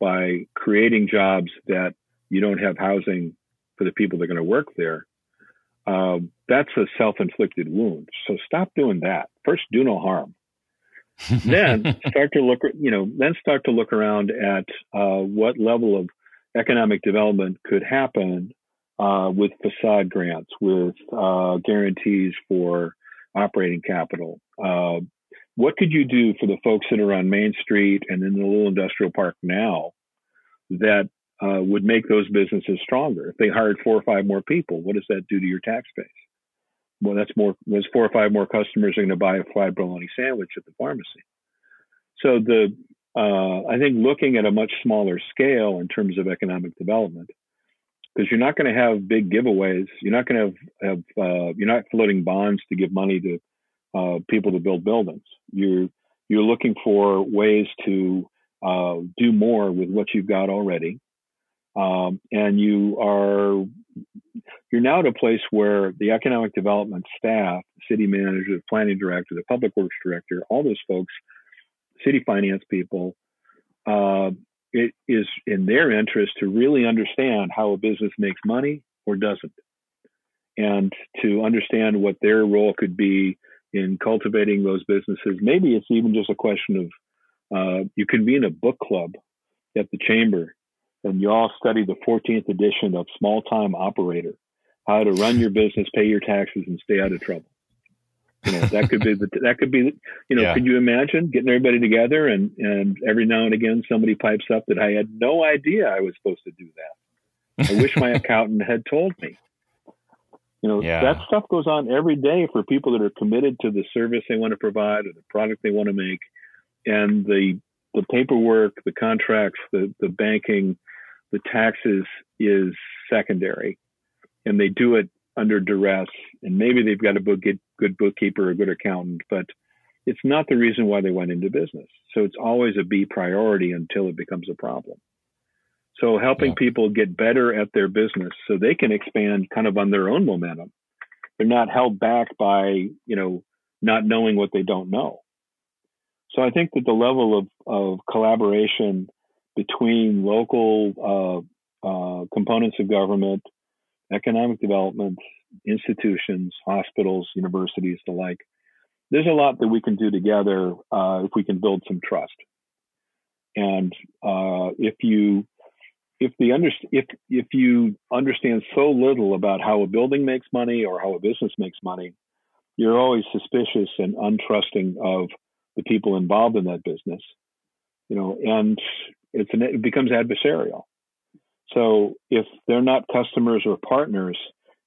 by creating jobs that you don't have housing for the people that are going to work there, um, that's a self-inflicted wound. So stop doing that. First, do no harm. [LAUGHS] then start to look, you know, then start to look around at uh, what level of economic development could happen uh, with facade grants, with uh, guarantees for operating capital. What could you do for the folks that are on Main Street and in the little industrial park now that uh, would make those businesses stronger? If they hired four or five more people, what does that do to your tax base? Well, that's more. Was four or five more customers are going to buy a fried bologna sandwich at the pharmacy. So the uh, I think looking at a much smaller scale in terms of economic development, because you're not going to have big giveaways. You're not going to have, have uh, you're not floating bonds to give money to uh, people to build buildings. You're you're looking for ways to uh, do more with what you've got already, um, and you are you're now at a place where the economic development staff, city manager, the planning director, the public works director, all those folks, city finance people, uh, it is in their interest to really understand how a business makes money or doesn't, and to understand what their role could be in cultivating those businesses. Maybe it's even just a question of uh, you convene a book club at the chamber and you all study the 14th edition of Small Time Operator, how to run your business, pay your taxes, and stay out of trouble. You know, that could be the, that could be, you know, yeah. could you imagine getting everybody together and, and every now and again somebody pipes up that I had no idea I was supposed to do that. I wish my [LAUGHS] accountant had told me. You know, yeah. that stuff goes on every day for people that are committed to the service they want to provide or the product they want to make. And the the paperwork, the contracts, the, the banking, the taxes is secondary. And they do it under duress. And maybe they've got a book, good bookkeeper or a good accountant, but it's not the reason why they went into business. So it's always a B priority until it becomes a problem. So helping yeah. people get better at their business so they can expand kind of on their own momentum. They're not held back by, you know, not knowing what they don't know. So I think that the level of, of collaboration between local uh, uh, components of government, economic development, institutions, hospitals, universities, the like, there's a lot that we can do together uh, if we can build some trust. And uh, if you if the under, if if you understand so little about how a building makes money or how a business makes money, you're always suspicious and untrusting of the people involved in that business. You know, and it's an, it becomes adversarial. So if they're not customers or partners,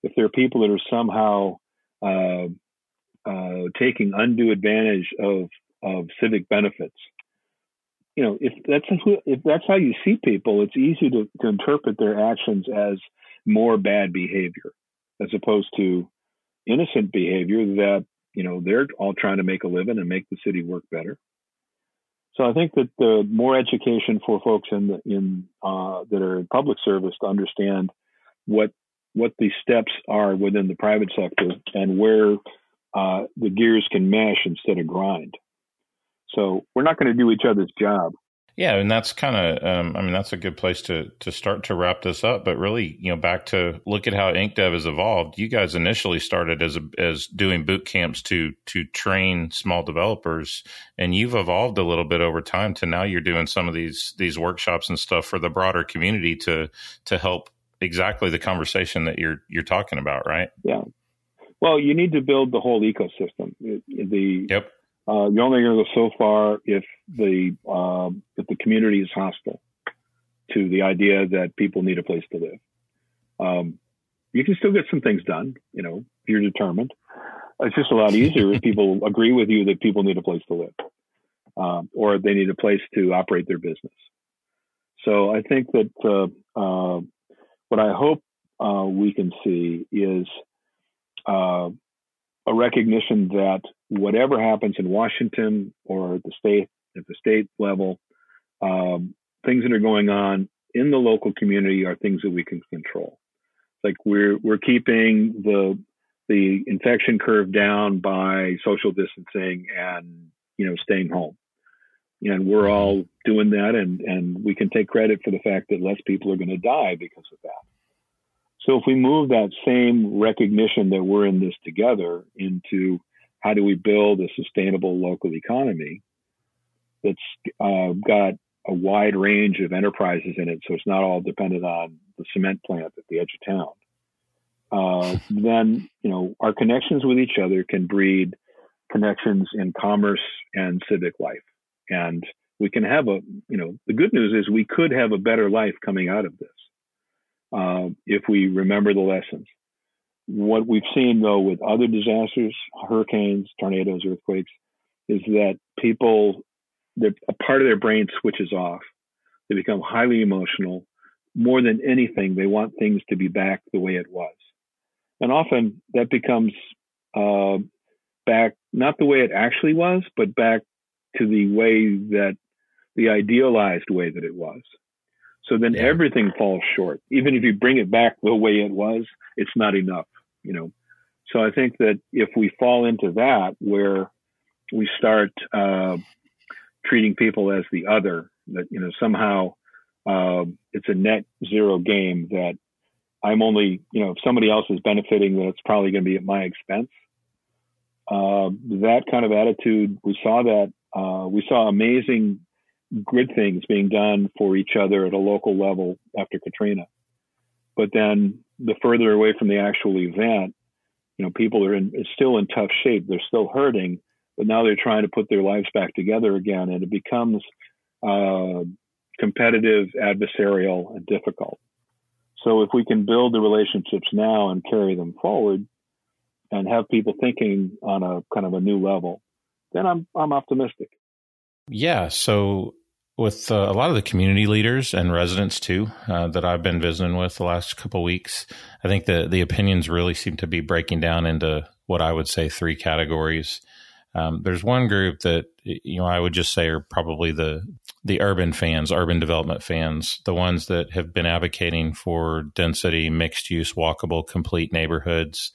if they're people that are somehow uh, uh, taking undue advantage of of civic benefits, you know, if that's if that's how you see people, it's easy to, to interpret their actions as more bad behavior as opposed to innocent behavior that you know they're all trying to make a living and make the city work better. So I think that the more education for folks in the, in uh, that are in public service to understand what what the steps are within the private sector and where uh, the gears can mesh instead of grind. So we're not going to do each other's job. Yeah, and that's kind of, um, I mean, that's a good place to to start to wrap this up. But really, you know, back to look at how IncDev has evolved. You guys initially started as a, as doing boot camps to to train small developers, and you've evolved a little bit over time to now you're doing some of these these workshops and stuff for the broader community to to help exactly the conversation that you're you're talking about, right? Yeah. Well, you need to build the whole ecosystem. The yep uh, you're only going to go so far if the uh, if the community is hostile to the idea that people need a place to live. Um, you can still get some things done, you know, if you're determined. It's just a lot [LAUGHS] easier if people agree with you that people need a place to live, um, or they need a place to operate their business. So I think that uh, uh what I hope uh, we can see is uh, a recognition that whatever happens in Washington or the state at the state level, um, things that are going on in the local community are things that we can control. Like we're we're keeping the the infection curve down by social distancing and you know staying home, and we're all doing that, and and we can take credit for the fact that less people are going to die because of that. So if we move that same recognition that we're in this together into how do we build a sustainable local economy, that's uh, got a wide range of enterprises in it, so it's not all dependent on the cement plant at the edge of town. Uh, [LAUGHS] then you know our connections with each other can breed connections in commerce and civic life, and we can have a you know the good news is we could have a better life coming out of this uh, if we remember the lessons. What we've seen though with other disasters, hurricanes, tornadoes, earthquakes, is that people a part of their brain switches off. They become highly emotional. More than anything, they want things to be back the way it was. And often that becomes uh, back, not the way it actually was, but back to the way that the idealized way that it was. So then yeah. everything falls short. Even if you bring it back the way it was, it's not enough, you know. So I think that if we fall into that, where we start uh, treating people as the other, that you know somehow uh, it's a net zero game that I'm only, you know, if somebody else is benefiting, then it's probably going to be at my expense. Uh, that kind of attitude, we saw that. Uh, we saw amazing good things being done for each other at a local level after Katrina. But then the further away from the actual event, you know, people are in still in tough shape. They're still hurting, but now they're trying to put their lives back together again, and it becomes uh, competitive, adversarial, and difficult. So if we can build the relationships now and carry them forward, and have people thinking on a kind of a new level, then I'm I'm optimistic. Yeah. So with uh, a lot of the community leaders and residents too uh, that I've been visiting with the last couple weeks, I think the the opinions really seem to be breaking down into what I would say three categories. Um, there's one group that you know I would just say are probably the the urban fans, urban development fans, the ones that have been advocating for density, mixed use, walkable, complete neighborhoods,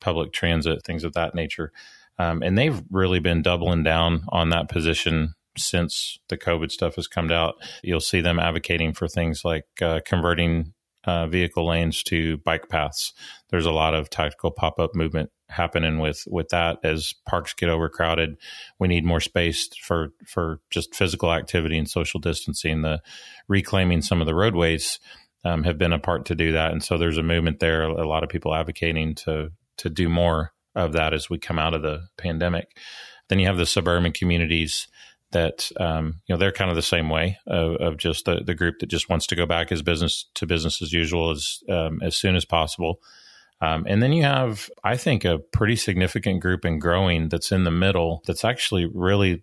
public transit, things of that nature. Um, and they've really been doubling down on that position since the COVID stuff has come out. You'll see them advocating for things like uh, converting uh, vehicle lanes to bike paths. There's a lot of tactical pop up movement happening with with that as parks get overcrowded. We need more space for for just physical activity and social distancing. The reclaiming some of the roadways um, have been a part to do that, and so there's a movement there. A lot of people advocating to to do more of that as we come out of the pandemic. Then you have the suburban communities that um, you know they're kind of the same way of, of, just the, the group that just wants to go back as business to business as usual as um, as soon as possible. Um, and then you have, I think, a pretty significant group and growing that's in the middle that's actually really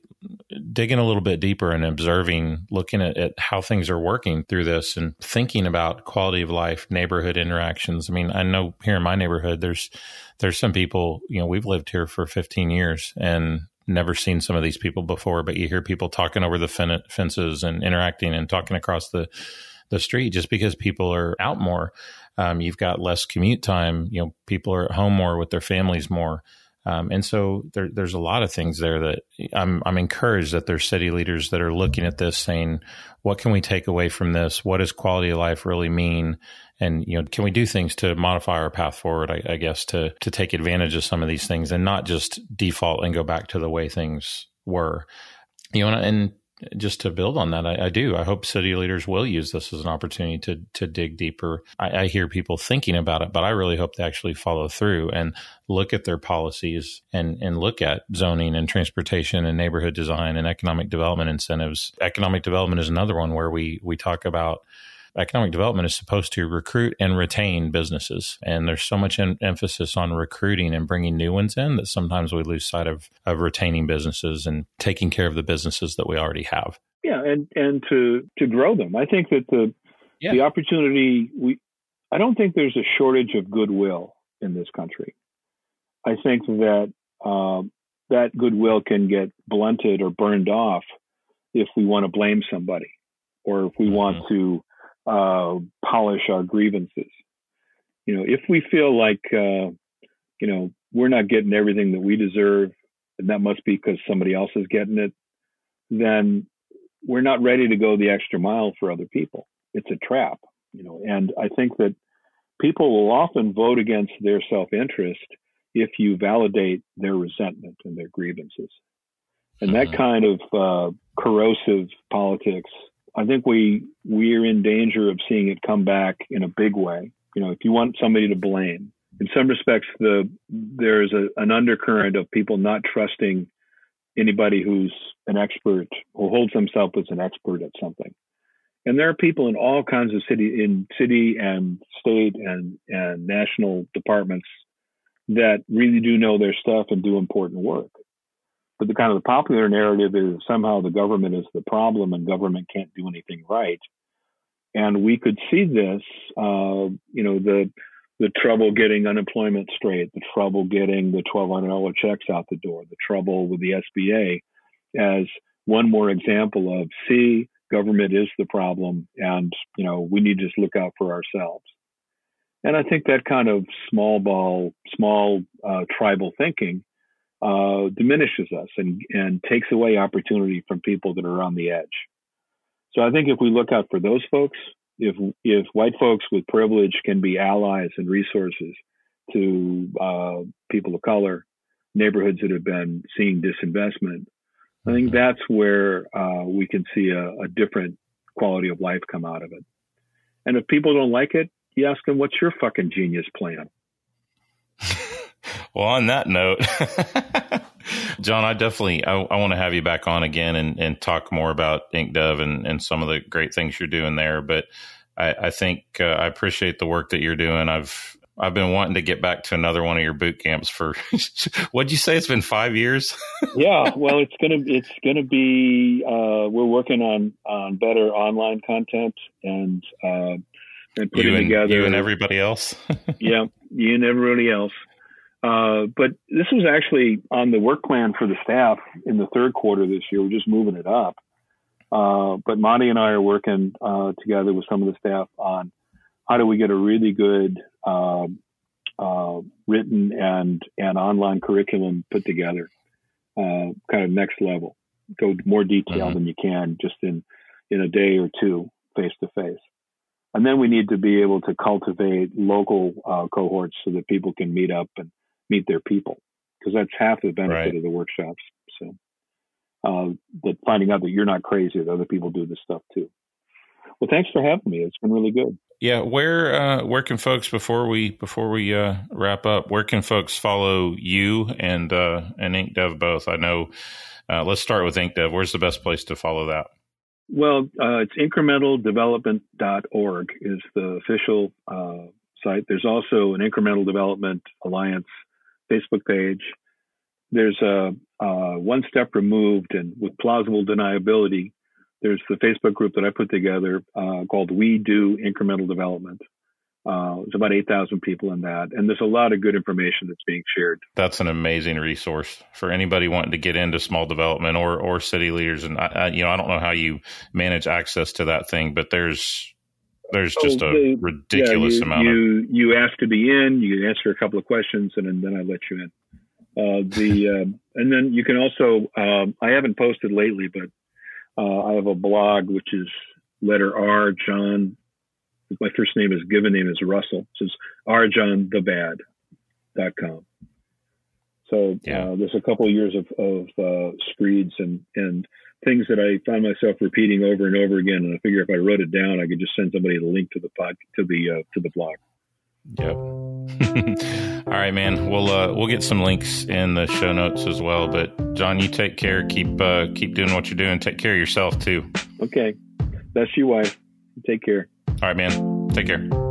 digging a little bit deeper and observing, looking at, at, how things are working through this and thinking about quality of life, neighborhood interactions. I mean, I know here in my neighborhood, there's there's some people, you know, we've lived here for 15 years and never seen some of these people before, but you hear people talking over the fen- fences and interacting and talking across the the street just because people are out more. Um, you've got less commute time. You know, people are at home more with their families more. Um, and so there, there's a lot of things there that I'm, I'm encouraged that there's city leaders that are looking at this saying, what can we take away from this? What does quality of life really mean? And, you know, can we do things to modify our path forward, I, I guess, to, to take advantage of some of these things and not just default and go back to the way things were? You know, and, and just to build on that, I, I, do. I hope city leaders will use this as an opportunity to to dig deeper. I, I, hear people thinking about it, but I really hope they actually follow through and look at their policies and and look at zoning and transportation and neighborhood design and economic development incentives. Economic development is another one where we we talk about economic development is supposed to recruit and retain businesses. And there's so much en- emphasis on recruiting and bringing new ones in that sometimes we lose sight of, of retaining businesses and taking care of the businesses that we already have. Yeah, and, and to, to grow them. I think that the, yeah. the opportunity, we, I don't think there's a shortage of goodwill in this country. I think that uh, that goodwill can get blunted or burned off if we want to blame somebody or if we mm-hmm. want to uh, polish our grievances. You know, if we feel like, uh, you know, we're not getting everything that we deserve, and that must be because somebody else is getting it, then we're not ready to go the extra mile for other people. It's a trap, you know, and I think that people will often vote against their self interest if you validate their resentment and their grievances. And that mm-hmm. kind of uh, corrosive politics. I think we we are in danger of seeing it come back in a big way. You know, if you want somebody to blame, in some respects, the there's an undercurrent of people not trusting anybody who's an expert or holds themselves as an expert at something. And there are people in all kinds of city, in city and state and and national departments that really do know their stuff and do important work. But the kind of the popular narrative is somehow the government is the problem and government can't do anything right. And we could see this, uh, you know, the the trouble getting unemployment straight, the trouble getting the twelve hundred dollar checks out the door, the trouble with the SBA, as one more example of see government is the problem, and you know we need to just look out for ourselves. And I think that kind of small ball, small uh, tribal thinking uh, diminishes us and, and takes away opportunity from people that are on the edge. So I think if we look out for those folks, if if white folks with privilege can be allies and resources to uh, people of color, neighborhoods that have been seeing disinvestment, I think mm-hmm. that's where uh, we can see a, a different quality of life come out of it. And if people don't like it, you ask them, "What's your fucking genius plan?" Well, on that note, [LAUGHS] John, I definitely I, I want to have you back on again and, and talk more about IncDev and, and some of the great things you're doing there. But I, I think uh, I appreciate the work that you're doing. I've I've been wanting to get back to another one of your boot camps for [LAUGHS] what'd you say? It's been five years. [LAUGHS] yeah, well, it's gonna it's gonna be. Uh, we're working on on better online content and uh, and putting you and, together you and everybody else. yeah, you and everybody else. Uh, but this was actually on the work plan for the staff in the third quarter this year. We're just moving it up. Uh, but Monty and I are working uh, together with some of the staff on how do we get a really good um, uh, written and and online curriculum put together, uh, kind of next level. Go more detail mm-hmm. than you can just in in a day or two, face to face. And then we need to be able to cultivate local uh, cohorts so that people can meet up and meet their people, because that's half the benefit right. of the workshops. So uh, that finding out that you're not crazy, that other people do this stuff too. Well, thanks for having me. It's been really good. Yeah, where uh, where can folks before we before we uh, wrap up? Where can folks follow you and uh, and IncDev both? I know. Uh, let's start with IncDev. Where's the best place to follow that? Well, uh, it's incrementaldevelopment.org is the official uh, site. There's also an Incremental Development Alliance Facebook page. There's a, one step removed and with plausible deniability there's the Facebook group that I put together uh, called We Do Incremental Development. Uh, there's about 8,000 people in that. And there's a lot of good information that's being shared. That's an amazing resource for anybody wanting to get into small development or, or city leaders. And I, I you know, I don't know how you manage access to that thing, but there's, there's just oh, a the, ridiculous yeah, you, amount you, of. You ask to be in, you answer a couple of questions, and then I let you in. Uh, the um, [LAUGHS] and then you can also um, I haven't posted lately, but uh, I have a blog which is letter R John. My first name is given name is Russell. So it's rjohnthebad.com. So yeah. uh, there's a couple of years of, of uh, screeds and, and things that I found myself repeating over and over again. And I figure if I wrote it down, I could just send somebody the link to the pod to the uh, to the blog. Yep. [LAUGHS] All right, man. We'll uh, we'll get some links in the show notes as well. But John, you take care. Keep uh, keep doing what you're doing. Take care of yourself too. Okay. That's you, wife. Take care. All right, man. Take care.